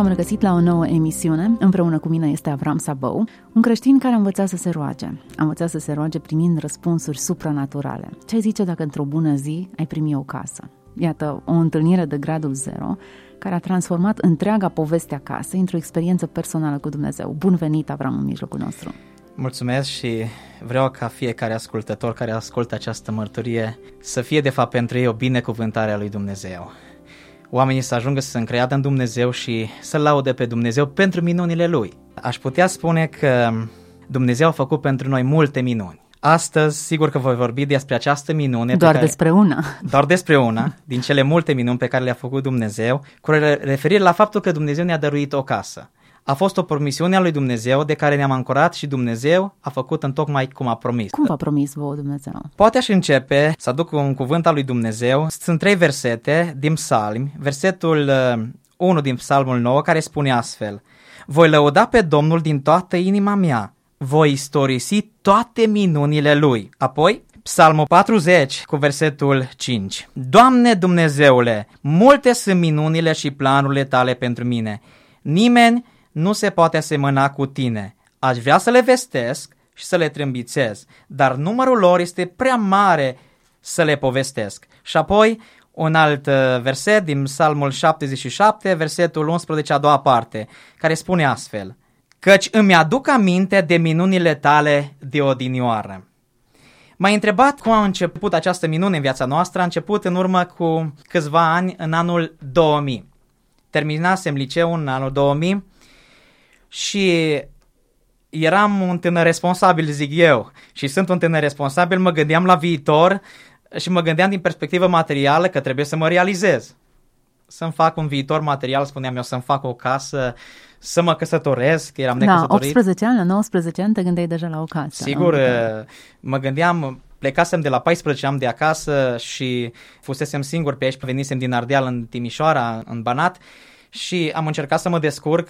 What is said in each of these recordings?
V-am regăsit la o nouă emisiune. Împreună cu mine este Avram Sabău, un creștin care a învățat să se roage. A învățat să se roage primind răspunsuri supranaturale. Ce ai zice dacă într-o bună zi ai primi o casă? Iată, o întâlnire de gradul zero care a transformat întreaga poveste a casei într-o experiență personală cu Dumnezeu. Bun venit, Avram, în mijlocul nostru! Mulțumesc și vreau ca fiecare ascultător care ascultă această mărturie să fie de fapt pentru ei o binecuvântare a lui Dumnezeu oamenii să ajungă să se încreadă în Dumnezeu și să laude pe Dumnezeu pentru minunile Lui. Aș putea spune că Dumnezeu a făcut pentru noi multe minuni. Astăzi, sigur că voi vorbi despre această minune. Doar care, despre una. Doar despre una, din cele multe minuni pe care le-a făcut Dumnezeu, cu referire la faptul că Dumnezeu ne-a dăruit o casă a fost o promisiune a lui Dumnezeu de care ne-am ancorat și Dumnezeu a făcut în tocmai cum a promis. Cum v-a promis vouă Dumnezeu? Poate aș începe să aduc un cuvânt al lui Dumnezeu. Sunt trei versete din psalmi. Versetul 1 uh, din psalmul 9 care spune astfel. Voi lăuda pe Domnul din toată inima mea. Voi istorisi toate minunile Lui. Apoi, Psalmul 40 cu versetul 5. Doamne Dumnezeule, multe sunt minunile și planurile tale pentru mine. Nimeni nu se poate asemăna cu tine. Aș vrea să le vestesc și să le trâmbițez, dar numărul lor este prea mare să le povestesc. Și apoi un alt uh, verset din Psalmul 77, versetul 11, a doua parte, care spune astfel, Căci îmi aduc aminte de minunile tale de odinioară. M-ai întrebat cum a început această minune în viața noastră. A început în urmă cu câțiva ani, în anul 2000. Terminasem liceul în anul 2000 și eram un tânăr responsabil, zic eu, și sunt un tânăr responsabil, mă gândeam la viitor și mă gândeam din perspectivă materială că trebuie să mă realizez. Să-mi fac un viitor material, spuneam eu, să-mi fac o casă, să mă căsătoresc, eram da, necăsătorit. 18 ani, la 19 ani te gândeai deja la o casă. Sigur, mă gândeam, plecasem de la 14 ani de acasă și fusesem singur pe aici, venisem din Ardeal în Timișoara, în Banat și am încercat să mă descurc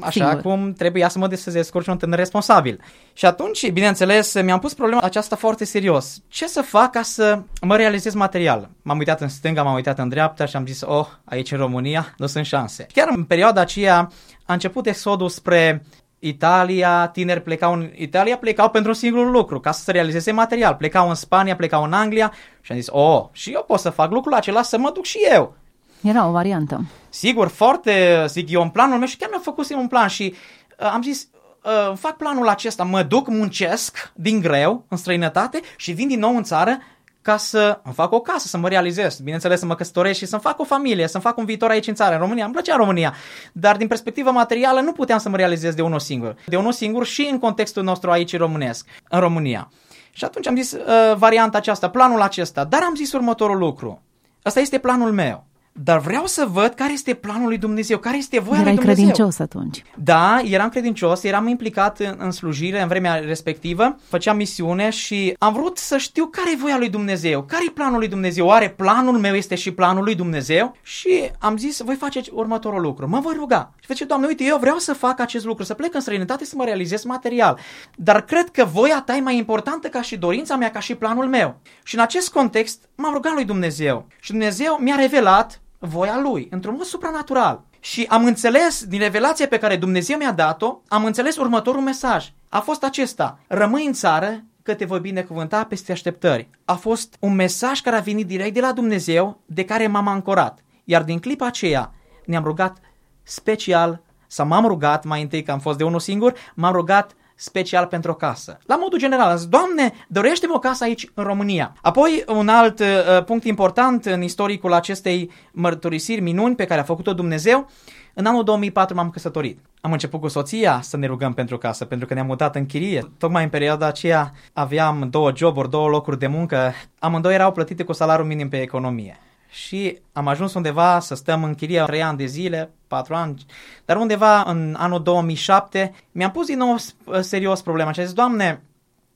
așa Singur. cum trebuia să mă descurc și un tânăr responsabil. Și atunci, bineînțeles, mi-am pus problema aceasta foarte serios. Ce să fac ca să mă realizez material? M-am uitat în stânga, m-am uitat în dreapta și am zis, oh, aici în România nu sunt șanse. Chiar în perioada aceea a început exodul spre Italia, tineri plecau în Italia, plecau pentru un singur lucru, ca să se realizeze material. Plecau în Spania, plecau în Anglia și am zis, oh, și eu pot să fac lucrul acela să mă duc și eu. Era o variantă. Sigur, foarte, zic eu, în planul meu și chiar mi-am făcut un plan și uh, am zis, uh, fac planul acesta, mă duc, muncesc din greu în străinătate și vin din nou în țară ca să îmi fac o casă, să mă realizez, bineînțeles să mă căsătoresc și să-mi fac o familie, să-mi fac un viitor aici în țară, în România. Îmi plăcea România, dar din perspectivă materială nu puteam să mă realizez de unul singur. De unul singur și în contextul nostru aici românesc, în România. Și atunci am zis uh, varianta aceasta, planul acesta, dar am zis următorul lucru. Ăsta este planul meu dar vreau să văd care este planul lui Dumnezeu, care este voia Erai lui Dumnezeu. credincios atunci. Da, eram credincios, eram implicat în, în slujire în vremea respectivă, făceam misiune și am vrut să știu care e voia lui Dumnezeu, care e planul lui Dumnezeu, oare planul meu este și planul lui Dumnezeu? Și am zis, voi face următorul lucru, mă voi ruga. Și zice, Doamne, uite, eu vreau să fac acest lucru, să plec în străinătate să mă realizez material, dar cred că voia ta e mai importantă ca și dorința mea, ca și planul meu. Și în acest context m-am rugat lui Dumnezeu și Dumnezeu mi-a revelat voia lui, într-un mod supranatural. Și am înțeles, din revelația pe care Dumnezeu mi-a dat-o, am înțeles următorul mesaj. A fost acesta, rămâi în țară că te voi binecuvânta peste așteptări. A fost un mesaj care a venit direct de la Dumnezeu, de care m-am ancorat. Iar din clipa aceea ne-am rugat special, sau m-am rugat mai întâi că am fost de unul singur, m-am rugat special pentru o casă. La modul general, am zis, Doamne, dorește-mi o casă aici în România. Apoi, un alt uh, punct important în istoricul acestei mărturisiri minuni pe care a făcut-o Dumnezeu, în anul 2004 m-am căsătorit. Am început cu soția să ne rugăm pentru casă, pentru că ne-am mutat în chirie. Tocmai în perioada aceea aveam două joburi, două locuri de muncă. Amândoi erau plătite cu salariul minim pe economie și am ajuns undeva să stăm în chirie 3 ani de zile, 4 ani, dar undeva în anul 2007 mi-am pus din nou serios problema și am zis, Doamne,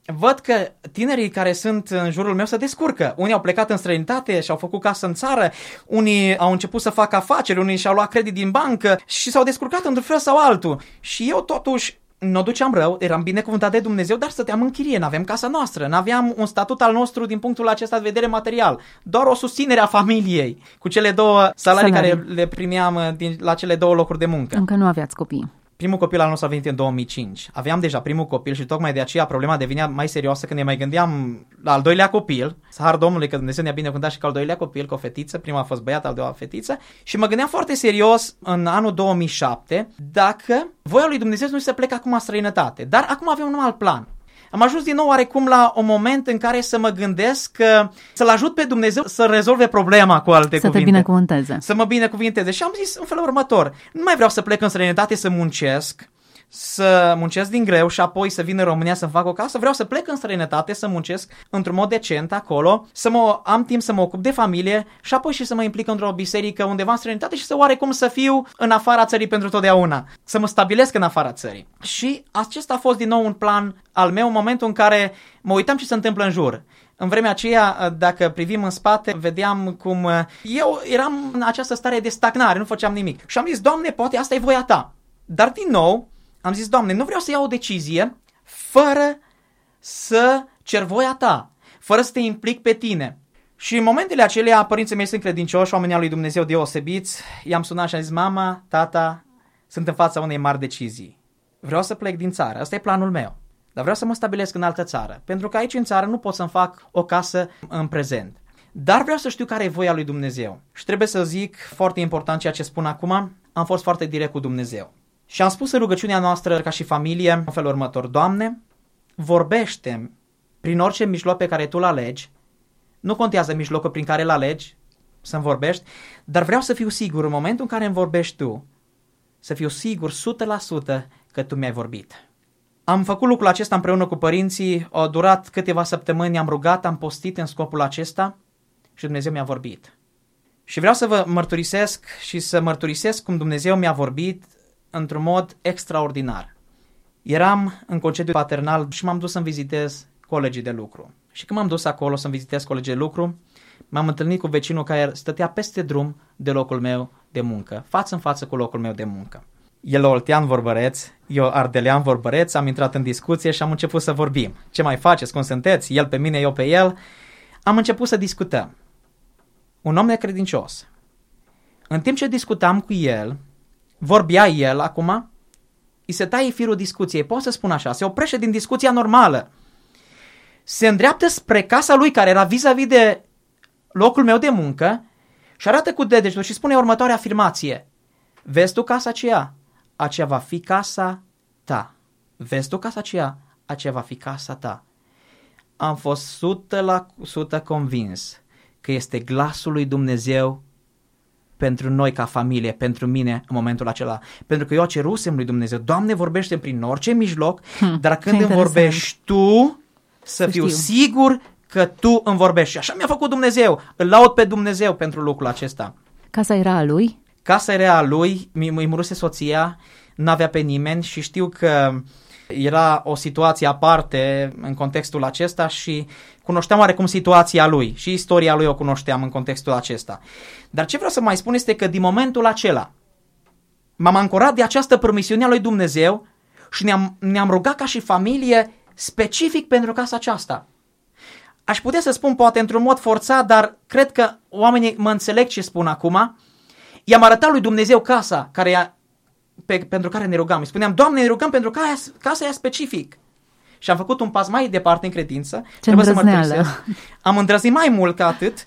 văd că tinerii care sunt în jurul meu se descurcă. Unii au plecat în străinătate și au făcut casă în țară, unii au început să facă afaceri, unii și-au luat credit din bancă și s-au descurcat într-un fel sau altul. Și eu totuși nu duceam rău, eram binecuvântat de Dumnezeu, dar stăteam în chirie, n-aveam casa noastră, n-aveam un statut al nostru din punctul acesta de vedere material, doar o susținere a familiei cu cele două salarii, salarii. care le primeam uh, din, la cele două locuri de muncă. Încă nu aveați copii. Primul copil al nostru a venit în 2005. Aveam deja primul copil și tocmai de aceea problema devenea mai serioasă când ne mai gândeam la al doilea copil. Har Domnului că Dumnezeu ne-a binecuvântat și cu al doilea copil, cu o fetiță. Prima a fost băiat, al doilea fetiță. Și mă gândeam foarte serios în anul 2007 dacă voia lui Dumnezeu nu se plecă acum în străinătate. Dar acum avem un alt plan. Am ajuns din nou oarecum la un moment în care să mă gândesc că să-L ajut pe Dumnezeu să rezolve problema cu alte să cuvinte. Să te binecuvânteze. Să mă binecuvinteze. Și am zis în felul următor, nu mai vreau să plec în străinătate să muncesc, să muncesc din greu și apoi să vin în România să-mi fac o casă, vreau să plec în străinătate, să muncesc într-un mod decent acolo, să mă, am timp să mă ocup de familie și apoi și să mă implic într-o biserică undeva în străinătate și să oarecum să fiu în afara țării pentru totdeauna, să mă stabilesc în afara țării. Și acesta a fost din nou un plan al meu în momentul în care mă uitam ce se întâmplă în jur. În vremea aceea, dacă privim în spate, vedeam cum eu eram în această stare de stagnare, nu făceam nimic. Și am zis, Doamne, poate asta e voia Ta. Dar din nou, am zis, Doamne, nu vreau să iau o decizie fără să cer voia Ta, fără să te implic pe Tine. Și în momentele acelea, părinții mei sunt credincioși, oamenii al lui Dumnezeu deosebiți, i-am sunat și am zis, mama, tata, sunt în fața unei mari decizii. Vreau să plec din țară, asta e planul meu. Dar vreau să mă stabilesc în altă țară, pentru că aici în țară nu pot să-mi fac o casă în prezent. Dar vreau să știu care e voia lui Dumnezeu. Și trebuie să zic, foarte important ceea ce spun acum, am fost foarte direct cu Dumnezeu. Și am spus în rugăciunea noastră ca și familie în felul următor, Doamne, vorbește prin orice mijloc pe care Tu îl alegi, nu contează mijlocul prin care îl alegi să-mi vorbești, dar vreau să fiu sigur în momentul în care îmi vorbești Tu, să fiu sigur 100% că Tu mi-ai vorbit. Am făcut lucrul acesta împreună cu părinții, a durat câteva săptămâni, am rugat, am postit în scopul acesta și Dumnezeu mi-a vorbit. Și vreau să vă mărturisesc și să mărturisesc cum Dumnezeu mi-a vorbit într-un mod extraordinar. Eram în concediu paternal și m-am dus să-mi vizitez colegii de lucru. Și când m-am dus acolo să-mi vizitez colegii de lucru, m-am întâlnit cu vecinul care stătea peste drum de locul meu de muncă, față în față cu locul meu de muncă. El oltean vorbăreț, eu ardelean vorbăreț, am intrat în discuție și am început să vorbim. Ce mai faceți, cum sunteți, el pe mine, eu pe el. Am început să discutăm. Un om necredincios. În timp ce discutam cu el, vorbea el acum, îi se taie firul discuției, pot să spun așa, se oprește din discuția normală. Se îndreaptă spre casa lui care era vis-a-vis de locul meu de muncă și arată cu degetul și spune următoarea afirmație. Vezi tu casa aceea? Aceea va fi casa ta. Vezi tu casa aceea? Aceea va fi casa ta. Am fost sută la sută convins că este glasul lui Dumnezeu pentru noi ca familie, pentru mine în momentul acela. Pentru că eu cerusem lui Dumnezeu, Doamne vorbește prin orice mijloc, hmm, dar când îmi vorbești Tu, să, să fiu știu. sigur că Tu îmi vorbești. Și așa mi-a făcut Dumnezeu. Îl laud pe Dumnezeu pentru lucrul acesta. Casa era a lui? Casa era a lui, îi muruse soția, nu avea pe nimeni și știu că era o situație aparte în contextul acesta și cunoșteam oarecum situația lui și istoria lui o cunoșteam în contextul acesta. Dar ce vreau să mai spun este că din momentul acela m-am ancorat de această promisiune a lui Dumnezeu și ne-am, ne-am rugat ca și familie specific pentru casa aceasta. Aș putea să spun poate într-un mod forțat, dar cred că oamenii mă înțeleg ce spun acum. I-am arătat lui Dumnezeu casa care pe, pentru care ne rugam. Îi spuneam, Doamne, ne rugăm pentru ca casa aia specific. Și am făcut un pas mai departe în credință. Ce să Am îndrăznit mai mult ca atât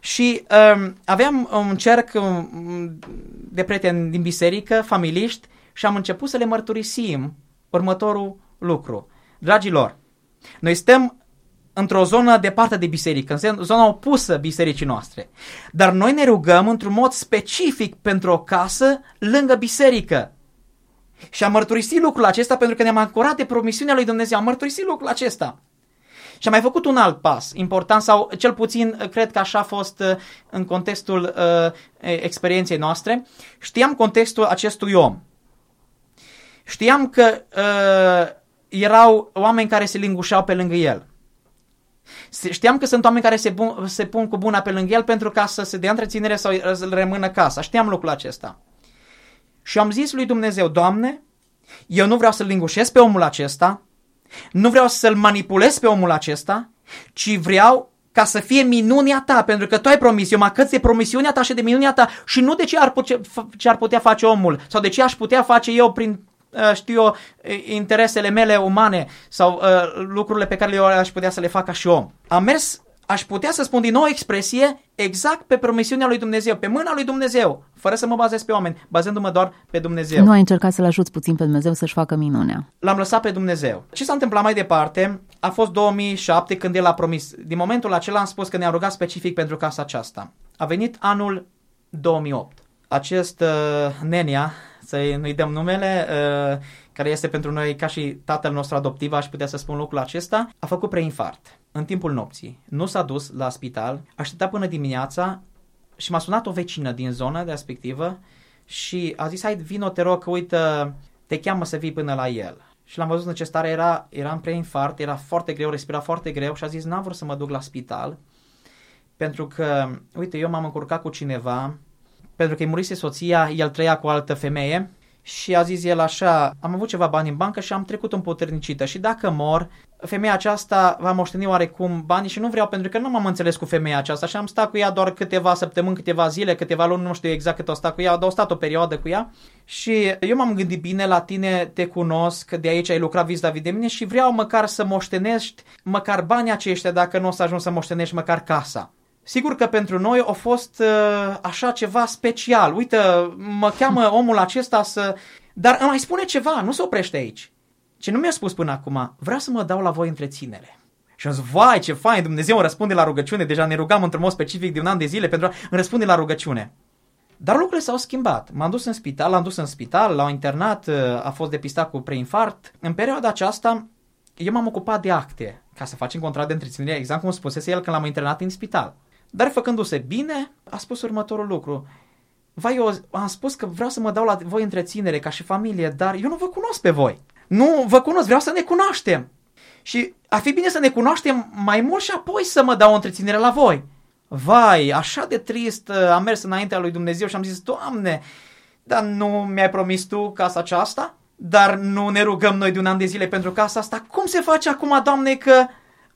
și um, aveam un cerc um, de prieteni din biserică, familiști, și am început să le mărturisim următorul lucru. Dragilor, noi stăm într-o zonă departe de biserică, în zona opusă bisericii noastre. Dar noi ne rugăm într-un mod specific pentru o casă lângă biserică. Și am mărturisit lucrul acesta pentru că ne-am ancorat de promisiunea lui Dumnezeu. Am mărturisit lucrul acesta. Și am mai făcut un alt pas important sau cel puțin cred că așa a fost uh, în contextul uh, experienței noastre. Știam contextul acestui om. Știam că uh, erau oameni care se lingușeau pe lângă el. Știam că sunt oameni care se, bun, se pun cu buna pe lângă el pentru ca să se dea întreținere sau să rămână casa. Știam lucrul acesta. Și am zis lui Dumnezeu, Doamne, eu nu vreau să-l lingușesc pe omul acesta, nu vreau să-l manipulez pe omul acesta, ci vreau ca să fie minunea ta, pentru că tu ai promis, eu mă acăț de promisiunea ta și de minunea ta și nu de ce ar, putea, ce ar putea face omul sau de ce aș putea face eu prin uh, știu eu, interesele mele umane sau uh, lucrurile pe care eu aș putea să le fac ca și om. Am mers aș putea să spun din nou expresie exact pe promisiunea lui Dumnezeu, pe mâna lui Dumnezeu, fără să mă bazez pe oameni, bazându-mă doar pe Dumnezeu. Nu ai încercat să-L ajuți puțin pe Dumnezeu să-și facă minunea. L-am lăsat pe Dumnezeu. Ce s-a întâmplat mai departe a fost 2007 când El a promis. Din momentul acela am spus că ne-a rugat specific pentru casa aceasta. A venit anul 2008. Acest uh, Nenia, să nu-i dăm numele, uh, care este pentru noi ca și tatăl nostru adoptiv, aș putea să spun lucrul acesta, a făcut preinfart în timpul nopții. Nu s-a dus la spital, aștepta până dimineața și m-a sunat o vecină din zona respectivă și a zis, hai, vino, te rog, că uite, te cheamă să vii până la el. Și l-am văzut în ce stare era, era în preinfart, era foarte greu, respira foarte greu și a zis, n-am vrut să mă duc la spital, pentru că, uite, eu m-am încurcat cu cineva, pentru că îi murise soția, el trăia cu o altă femeie și a zis el așa, am avut ceva bani în bancă și am trecut împuternicită și dacă mor, femeia aceasta va moșteni oarecum bani și nu vreau pentru că nu m-am înțeles cu femeia aceasta și am stat cu ea doar câteva săptămâni, câteva zile, câteva luni, nu știu exact cât o stat cu ea, dar o stat o perioadă cu ea și eu m-am gândit bine, la tine te cunosc, de aici ai lucrat vis de mine și vreau măcar să moștenești măcar banii aceștia dacă nu o să ajungi să moștenești măcar casa. Sigur că pentru noi a fost uh, așa ceva special. Uite, mă cheamă omul acesta să... Dar îmi mai spune ceva, nu se oprește aici. Ce nu mi-a spus până acum, vreau să mă dau la voi întreținere. Și am zis, vai, ce fain, Dumnezeu îmi răspunde la rugăciune, deja ne rugam într-un mod specific de un an de zile pentru a îmi răspunde la rugăciune. Dar lucrurile s-au schimbat. M-am dus în spital, l-am dus în spital, l-au internat, uh, a fost depistat cu preinfart. În perioada aceasta, eu m-am ocupat de acte, ca să facem contract de întreținere, exact cum spusese el când l-am internat în spital. Dar făcându-se bine, a spus următorul lucru. Vai, eu am spus că vreau să mă dau la voi întreținere ca și familie, dar eu nu vă cunosc pe voi. Nu vă cunosc, vreau să ne cunoaștem. Și ar fi bine să ne cunoaștem mai mult și apoi să mă dau o întreținere la voi. Vai, așa de trist uh, am mers înaintea lui Dumnezeu și am zis, Doamne, dar nu mi-ai promis tu casa aceasta? Dar nu ne rugăm noi de un an de zile pentru casa asta? Cum se face acum, Doamne, că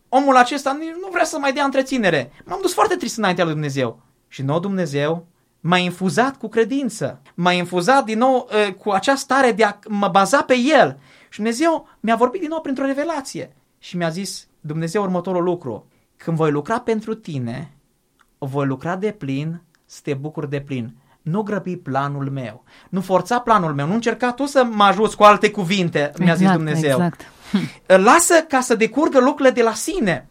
omul acesta nu vrea să mai dea întreținere. M-am dus foarte trist înaintea lui Dumnezeu. Și nou Dumnezeu m-a infuzat cu credință. M-a infuzat din nou uh, cu acea stare de a mă baza pe El. Și Dumnezeu mi-a vorbit din nou printr-o revelație. Și mi-a zis Dumnezeu următorul lucru. Când voi lucra pentru tine, voi lucra de plin, să te bucuri de plin. Nu grăbi planul meu. Nu forța planul meu. Nu încerca tu să mă ajuți cu alte cuvinte, mi-a zis exact, Dumnezeu. Exact. Lasă ca să decurgă lucrurile de la sine.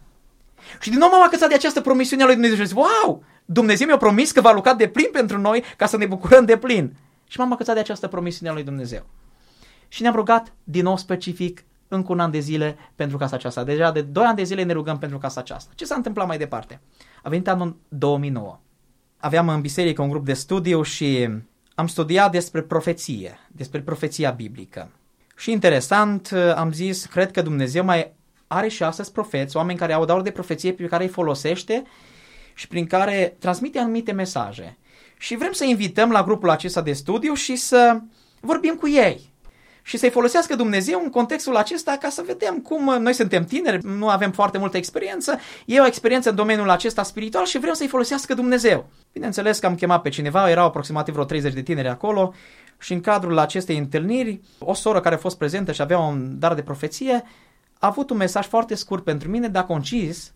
Și din nou m-am acățat de această promisiune a lui Dumnezeu și zis, wow, Dumnezeu mi-a promis că va lucra de plin pentru noi ca să ne bucurăm de plin. Și m-am acățat de această promisiune a lui Dumnezeu. Și ne-am rugat din nou specific încă un an de zile pentru casa aceasta. Deja de 2 ani de zile ne rugăm pentru casa aceasta. Ce s-a întâmplat mai departe? A venit anul 2009. Aveam în biserică un grup de studiu și am studiat despre profeție, despre profeția biblică. Și interesant, am zis, cred că Dumnezeu mai are și astăzi profeți, oameni care au dar de profeție pe care îi folosește și prin care transmite anumite mesaje. Și vrem să invităm la grupul acesta de studiu și să vorbim cu ei și să-i folosească Dumnezeu în contextul acesta ca să vedem cum noi suntem tineri, nu avem foarte multă experiență, e o experiență în domeniul acesta spiritual și vrem să-i folosească Dumnezeu. Bineînțeles că am chemat pe cineva, erau aproximativ vreo 30 de tineri acolo și în cadrul acestei întâlniri, o soră care a fost prezentă și avea un dar de profeție, a avut un mesaj foarte scurt pentru mine, dar concis,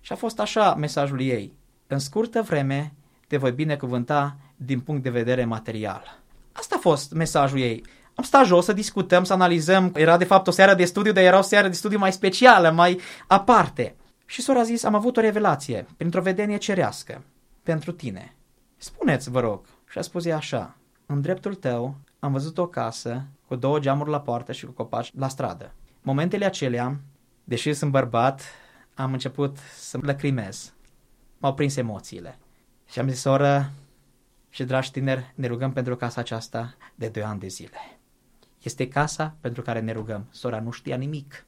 și a fost așa mesajul ei. În scurtă vreme te voi binecuvânta din punct de vedere material. Asta a fost mesajul ei. Am stat jos să discutăm, să analizăm. Era de fapt o seară de studiu, dar era o seară de studiu mai specială, mai aparte. Și sora a zis, am avut o revelație, printr-o vedenie cerească, pentru tine. Spuneți, vă rog. Și a spus ea așa, în dreptul tău am văzut o casă cu două geamuri la poartă și cu copaci la stradă. Momentele acelea, deși sunt bărbat, am început să lăcrimez. M-au prins emoțiile. Și am zis, soră și dragi tineri, ne rugăm pentru casa aceasta de 2 ani de zile. Este casa pentru care ne rugăm. Sora nu știa nimic.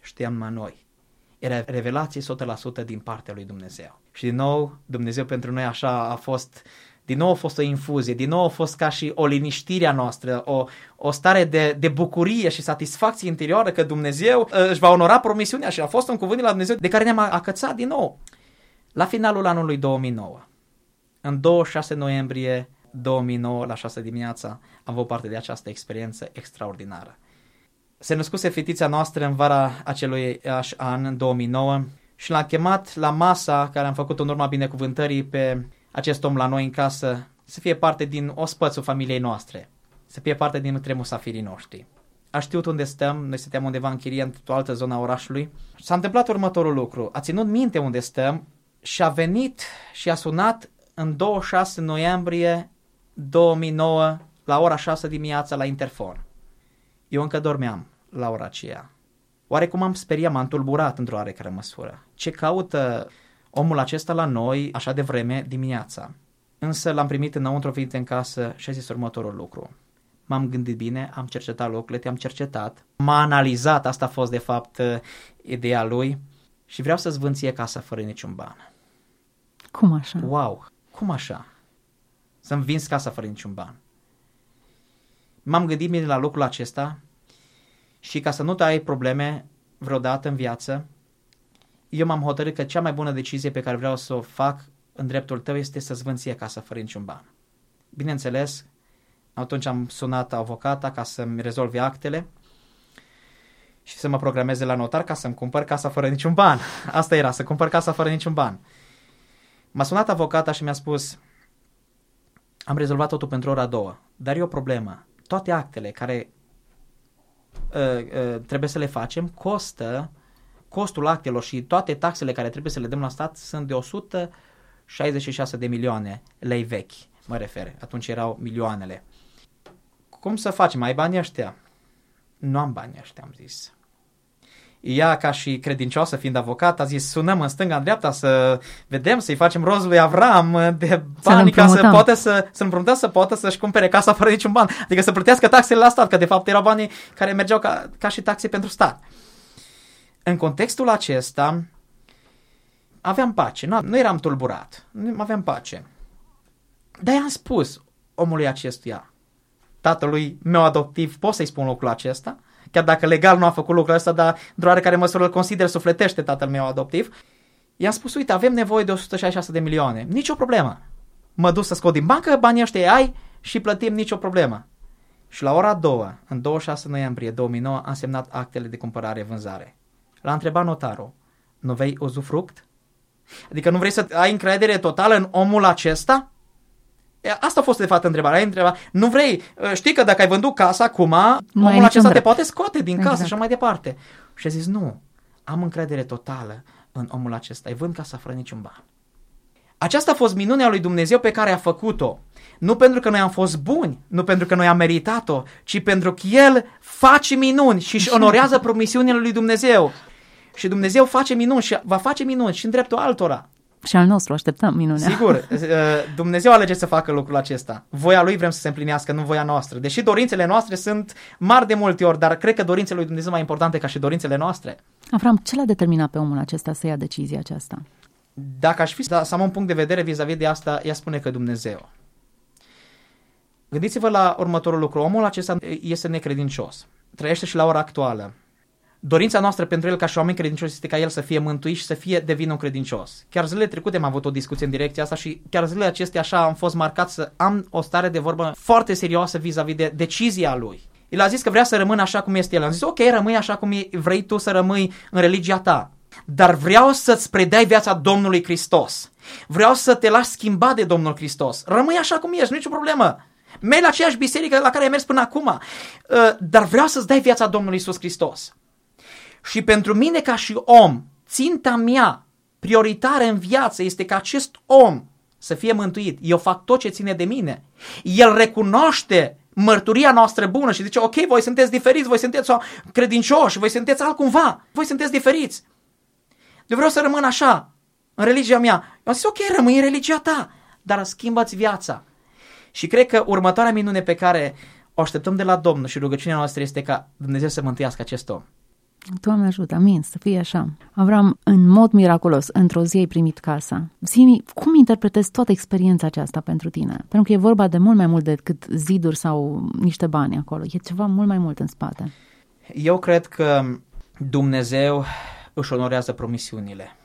Știam numai noi. Era revelație 100% din partea lui Dumnezeu. Și din nou, Dumnezeu pentru noi așa a fost din nou a fost o infuzie, din nou a fost ca și o liniștire a noastră, o, o stare de, de bucurie și satisfacție interioară că Dumnezeu uh, își va onora promisiunea și a fost un cuvânt de la Dumnezeu de care ne-am acățat din nou. La finalul anului 2009, în 26 noiembrie 2009, la 6 dimineața, am avut parte de această experiență extraordinară. Se născuse fetița noastră în vara acelui an, în 2009, și l-am chemat la masa care am făcut în urma binecuvântării pe acest om la noi în casă să fie parte din ospățul familiei noastre, să fie parte din între musafirii noștri. A știut unde stăm, noi stăteam undeva în chirie într-o altă zonă a orașului. S-a întâmplat următorul lucru, a ținut minte unde stăm și a venit și a sunat în 26 noiembrie 2009 la ora 6 dimineața la interfon. Eu încă dormeam la ora aceea. Oarecum am speriat, m-am tulburat într-o oarecare măsură. Ce caută omul acesta la noi așa de vreme dimineața? Însă l-am primit înăuntru venit în casă și a zis următorul lucru. M-am gândit bine, am cercetat locurile, te-am cercetat, m-a analizat, asta a fost de fapt ideea lui și vreau să-ți vând ție casa fără niciun ban. Cum așa? Wow, cum așa? Să-mi vinzi casa fără niciun ban. M-am gândit bine la lucrul acesta și ca să nu te ai probleme vreodată în viață, eu m-am hotărât că cea mai bună decizie pe care vreau să o fac în dreptul tău este să-ți vând ție casa fără niciun ban. Bineînțeles, atunci am sunat avocata ca să-mi rezolve actele și să mă programeze la notar ca să-mi cumpăr casa fără niciun ban. Asta era, să cumpăr casa fără niciun ban. M-a sunat avocata și mi-a spus, am rezolvat totul pentru ora două, dar e o problemă. Toate actele care uh, uh, trebuie să le facem costă, costul actelor și toate taxele care trebuie să le dăm la stat sunt de 166 de milioane lei vechi, mă refer. Atunci erau milioanele. Cum să facem? Ai banii ăștia? Nu am banii ăștia, am zis ea ca și credincioasă fiind avocat a zis sunăm în stânga, în dreapta să vedem, să-i facem rozul lui Avram de bani ca să poată să, să împrumută să poată să-și cumpere casa fără niciun ban. Adică să plătească taxele la stat, că de fapt erau banii care mergeau ca, ca și taxe pentru stat. În contextul acesta aveam pace, nu, nu eram tulburat, nu aveam pace. Dar i-am spus omului acestuia, tatălui meu adoptiv, pot să-i spun lucrul acesta, chiar dacă legal nu a făcut lucrul ăsta, dar într-o oarecare măsură îl consider sufletește tatăl meu adoptiv, i-am spus, uite, avem nevoie de 166 de milioane, nicio problemă. Mă duc să scot din bancă, banii ăștia ai și plătim nicio problemă. Și la ora 2, în 26 noiembrie 2009, am semnat actele de cumpărare-vânzare. L-a întrebat notarul, nu vei uzufruct? Adică nu vrei să ai încredere totală în omul acesta? Asta a fost de fapt întrebarea. Ai întrebat, nu vrei, ă, știi că dacă ai vândut casa acum, nu omul acesta te poate scoate din casă exact. și așa mai departe. Și a zis, nu, am încredere totală în omul acesta, îi vând casa fără niciun ban. Aceasta a fost minunea lui Dumnezeu pe care a făcut-o. Nu pentru că noi am fost buni, nu pentru că noi am meritat-o, ci pentru că El face minuni și își onorează promisiunile lui Dumnezeu. Și Dumnezeu face minuni și va face minuni și în dreptul altora. Și al nostru, așteptăm minunea. Sigur, uh, Dumnezeu alege să facă lucrul acesta. Voia Lui vrem să se împlinească, nu voia noastră. Deși dorințele noastre sunt mari de multe ori, dar cred că dorințele lui Dumnezeu mai importante ca și dorințele noastre. Avram, ce l-a determinat pe omul acesta să ia decizia aceasta? Dacă aș fi să am un punct de vedere vis-a-vis de asta, ea spune că Dumnezeu. Gândiți-vă la următorul lucru. Omul acesta este necredincios. Trăiește și la ora actuală dorința noastră pentru el ca și oameni credincioși este ca el să fie mântuit și să fie devină un credincios. Chiar zilele trecute am avut o discuție în direcția asta și chiar zilele acestea așa am fost marcat să am o stare de vorbă foarte serioasă vis-a-vis de decizia lui. El a zis că vrea să rămână așa cum este el. Am zis, ok, rămâi așa cum vrei tu să rămâi în religia ta. Dar vreau să-ți predai viața Domnului Hristos. Vreau să te lași schimba de Domnul Hristos. Rămâi așa cum ești, nicio problemă. Mergi la aceeași biserică la care ai mers până acum. Uh, dar vreau să-ți dai viața Domnului Isus Hristos. Și pentru mine ca și om, ținta mea prioritară în viață este ca acest om să fie mântuit. Eu fac tot ce ține de mine. El recunoaște mărturia noastră bună și zice, ok, voi sunteți diferiți, voi sunteți credincioși, voi sunteți altcumva, voi sunteți diferiți. Eu vreau să rămân așa, în religia mea. Eu am zis, ok, rămâi în religia ta, dar schimbați viața. Și cred că următoarea minune pe care o așteptăm de la Domnul și rugăciunea noastră este ca Dumnezeu să mântuiască acest om. Doamne ajută, amin, să fie așa. Avram, în mod miraculos, într-o zi ai primit casa. Zimi, cum interpretezi toată experiența aceasta pentru tine? Pentru că e vorba de mult mai mult decât ziduri sau niște bani acolo. E ceva mult mai mult în spate. Eu cred că Dumnezeu își onorează promisiunile.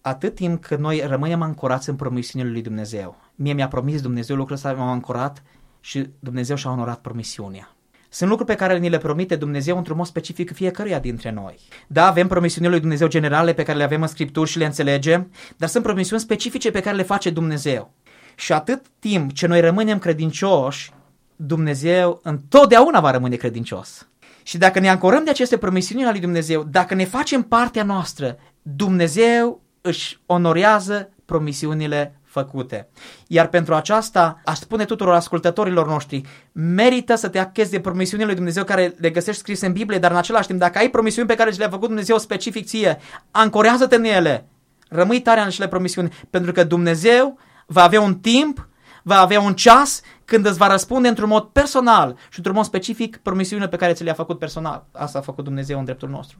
Atât timp cât noi rămânem ancorați în promisiunile lui Dumnezeu. Mie mi-a promis Dumnezeu lucrul ăsta, m-am ancorat și Dumnezeu și-a onorat promisiunea. Sunt lucruri pe care ni le promite Dumnezeu într-un mod specific fiecăruia dintre noi. Da, avem promisiunile lui Dumnezeu generale pe care le avem în Scripturi și le înțelegem, dar sunt promisiuni specifice pe care le face Dumnezeu. Și atât timp ce noi rămânem credincioși, Dumnezeu întotdeauna va rămâne credincios. Și dacă ne ancorăm de aceste promisiuni ale lui Dumnezeu, dacă ne facem partea noastră, Dumnezeu își onorează promisiunile făcute. Iar pentru aceasta, aș spune tuturor ascultătorilor noștri, merită să te achezi de promisiunile lui Dumnezeu care le găsești scrise în Biblie, dar în același timp, dacă ai promisiuni pe care le-a făcut Dumnezeu specific ție, ancorează-te în ele. Rămâi tare în acele promisiuni, pentru că Dumnezeu va avea un timp, va avea un ceas când îți va răspunde într-un mod personal și într-un mod specific promisiunile pe care ți le-a făcut personal. Asta a făcut Dumnezeu în dreptul nostru.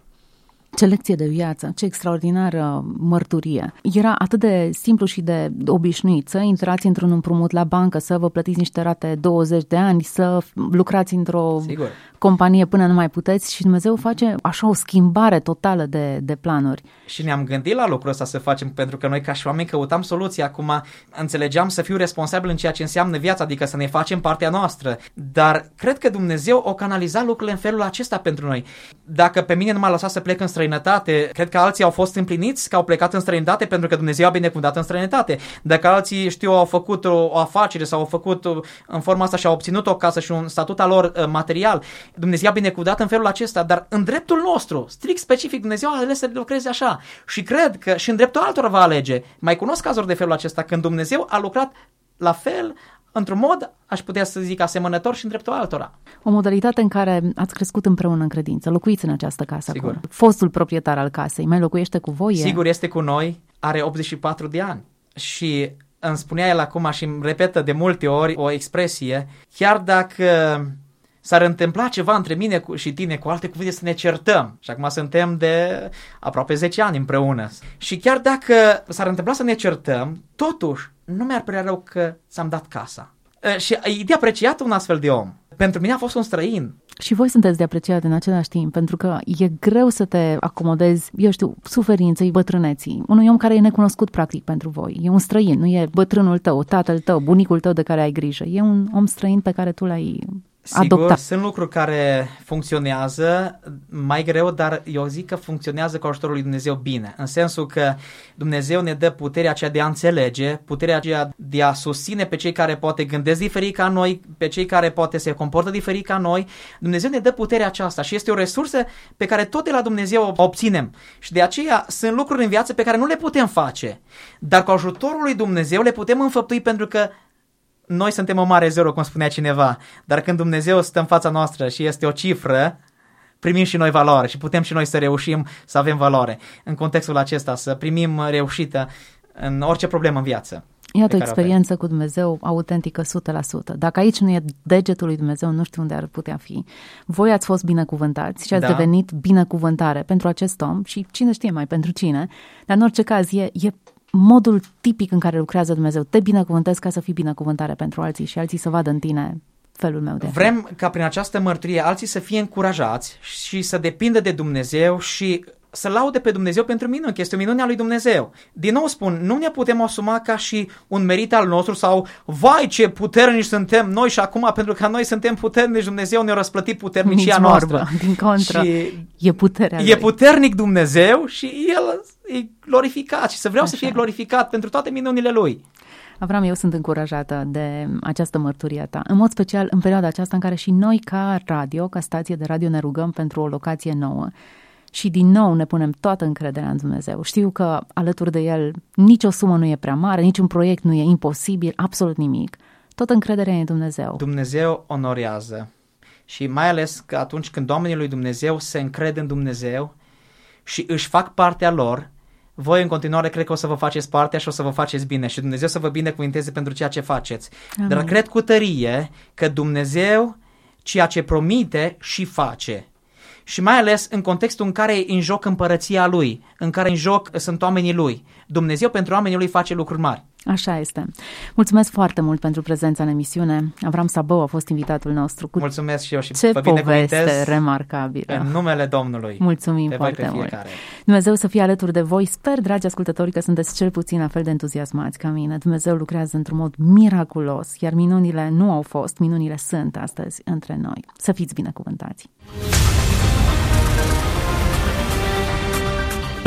Ce lecție de viață, ce extraordinară mărturie. Era atât de simplu și de obișnuit să intrați într-un împrumut la bancă, să vă plătiți niște rate 20 de ani, să lucrați într-o Sigur. Companie până nu mai puteți și Dumnezeu face așa o schimbare totală de, de planuri. Și ne-am gândit la lucrul ăsta să facem, pentru că noi ca și oameni căutam soluții. Acum înțelegeam să fiu responsabil în ceea ce înseamnă viața, adică să ne facem partea noastră. Dar cred că Dumnezeu o canaliza lucrurile în felul acesta pentru noi. Dacă pe mine nu m-a lăsat să plec în străinătate, cred că alții au fost împliniți că au plecat în străinătate pentru că Dumnezeu a binecuvântat în străinătate. Dacă alții, știu, au făcut o, o afacere sau au făcut o, în forma asta și au obținut o casă și un statut al lor uh, material, Dumnezeu a binecuvântat în felul acesta, dar în dreptul nostru, strict specific, Dumnezeu a ales să lucreze așa. Și cred că și în dreptul altora va alege. Mai cunosc cazuri de felul acesta, când Dumnezeu a lucrat la fel, într-un mod, aș putea să zic, asemănător și în dreptul altora. O modalitate în care ați crescut împreună în credință, locuiți în această casă Sigur. acum. Fostul proprietar al casei mai locuiește cu voi? Sigur, este cu noi, are 84 de ani și îmi spunea el acum și îmi repetă de multe ori o expresie, chiar dacă s-ar întâmpla ceva între mine cu, și tine, cu alte cuvinte, să ne certăm. Și acum suntem de aproape 10 ani împreună. Și chiar dacă s-ar întâmpla să ne certăm, totuși nu mi-ar părea rău că ți-am dat casa. E, Și e de apreciat un astfel de om. Pentru mine a fost un străin. Și voi sunteți de apreciat în același timp, pentru că e greu să te acomodezi, eu știu, suferinței, bătrâneții. Unui om care e necunoscut practic pentru voi. E un străin, nu e bătrânul tău, tatăl tău, bunicul tău de care ai grijă. E un om străin pe care tu l-ai Sigur, adoptat. sunt lucruri care funcționează mai greu, dar eu zic că funcționează cu ajutorul lui Dumnezeu bine. În sensul că Dumnezeu ne dă puterea aceea de a înțelege, puterea aceea de a susține pe cei care poate gândesc diferit ca noi, pe cei care poate se comportă diferit ca noi. Dumnezeu ne dă puterea aceasta și este o resursă pe care tot de la Dumnezeu o obținem. Și de aceea sunt lucruri în viață pe care nu le putem face, dar cu ajutorul lui Dumnezeu le putem înfăptui pentru că noi suntem o mare zero, cum spunea cineva, dar când Dumnezeu stă în fața noastră și este o cifră, primim și noi valoare și putem și noi să reușim să avem valoare. În contextul acesta, să primim reușită în orice problemă în viață. Iată o pe care o experiență cu Dumnezeu autentică 100%. Dacă aici nu e degetul lui Dumnezeu, nu știu unde ar putea fi. Voi ați fost binecuvântați și ați Da. devenit binecuvântare pentru acest om și cine știe mai pentru cine, dar în orice caz e, e modul tipic în care lucrează Dumnezeu. Te binecuvântezi ca să fii binecuvântare pentru alții și alții să vadă în tine felul meu de a fi. Vrem ca prin această mărturie alții să fie încurajați și să depindă de Dumnezeu și să laude pe Dumnezeu pentru minuni, că este o minune a lui Dumnezeu. Din nou spun, nu ne putem asuma ca și un merit al nostru sau, vai ce puternici suntem noi și acum pentru că noi suntem puternici, Dumnezeu ne-a răsplătit puternicia Nici noastră. vorbă, din contră. Și E puterea e lui. puternic Dumnezeu și El e glorificat și să vreau să Așa. fie glorificat pentru toate minunile Lui. Avram, eu sunt încurajată de această mărturie a ta, în mod special în perioada aceasta în care și noi ca radio, ca stație de radio ne rugăm pentru o locație nouă și din nou ne punem toată încrederea în Dumnezeu. Știu că alături de El nicio sumă nu e prea mare, niciun proiect nu e imposibil, absolut nimic. Tot încrederea e în Dumnezeu. Dumnezeu onorează și mai ales că atunci când oamenii lui Dumnezeu se încred în Dumnezeu și își fac partea lor, voi în continuare cred că o să vă faceți partea și o să vă faceți bine și Dumnezeu să vă binecuvinteze pentru ceea ce faceți. Amin. Dar cred cu tărie că Dumnezeu ceea ce promite și face. Și mai ales în contextul în care e în joc împărăția lui, în care în joc sunt oamenii lui. Dumnezeu pentru oamenii lui face lucruri mari. Așa este. Mulțumesc foarte mult pentru prezența în emisiune. Avram Sabău a fost invitatul nostru. Cu Mulțumesc și eu și Ce vă poveste remarcabilă. În numele Domnului. Mulțumim pe foarte mult. Fiecare. Dumnezeu să fie alături de voi. Sper, dragi ascultători, că sunteți cel puțin la fel de entuziasmați ca mine. Dumnezeu lucrează într-un mod miraculos, iar minunile nu au fost, minunile sunt astăzi între noi. Să fiți binecuvântați!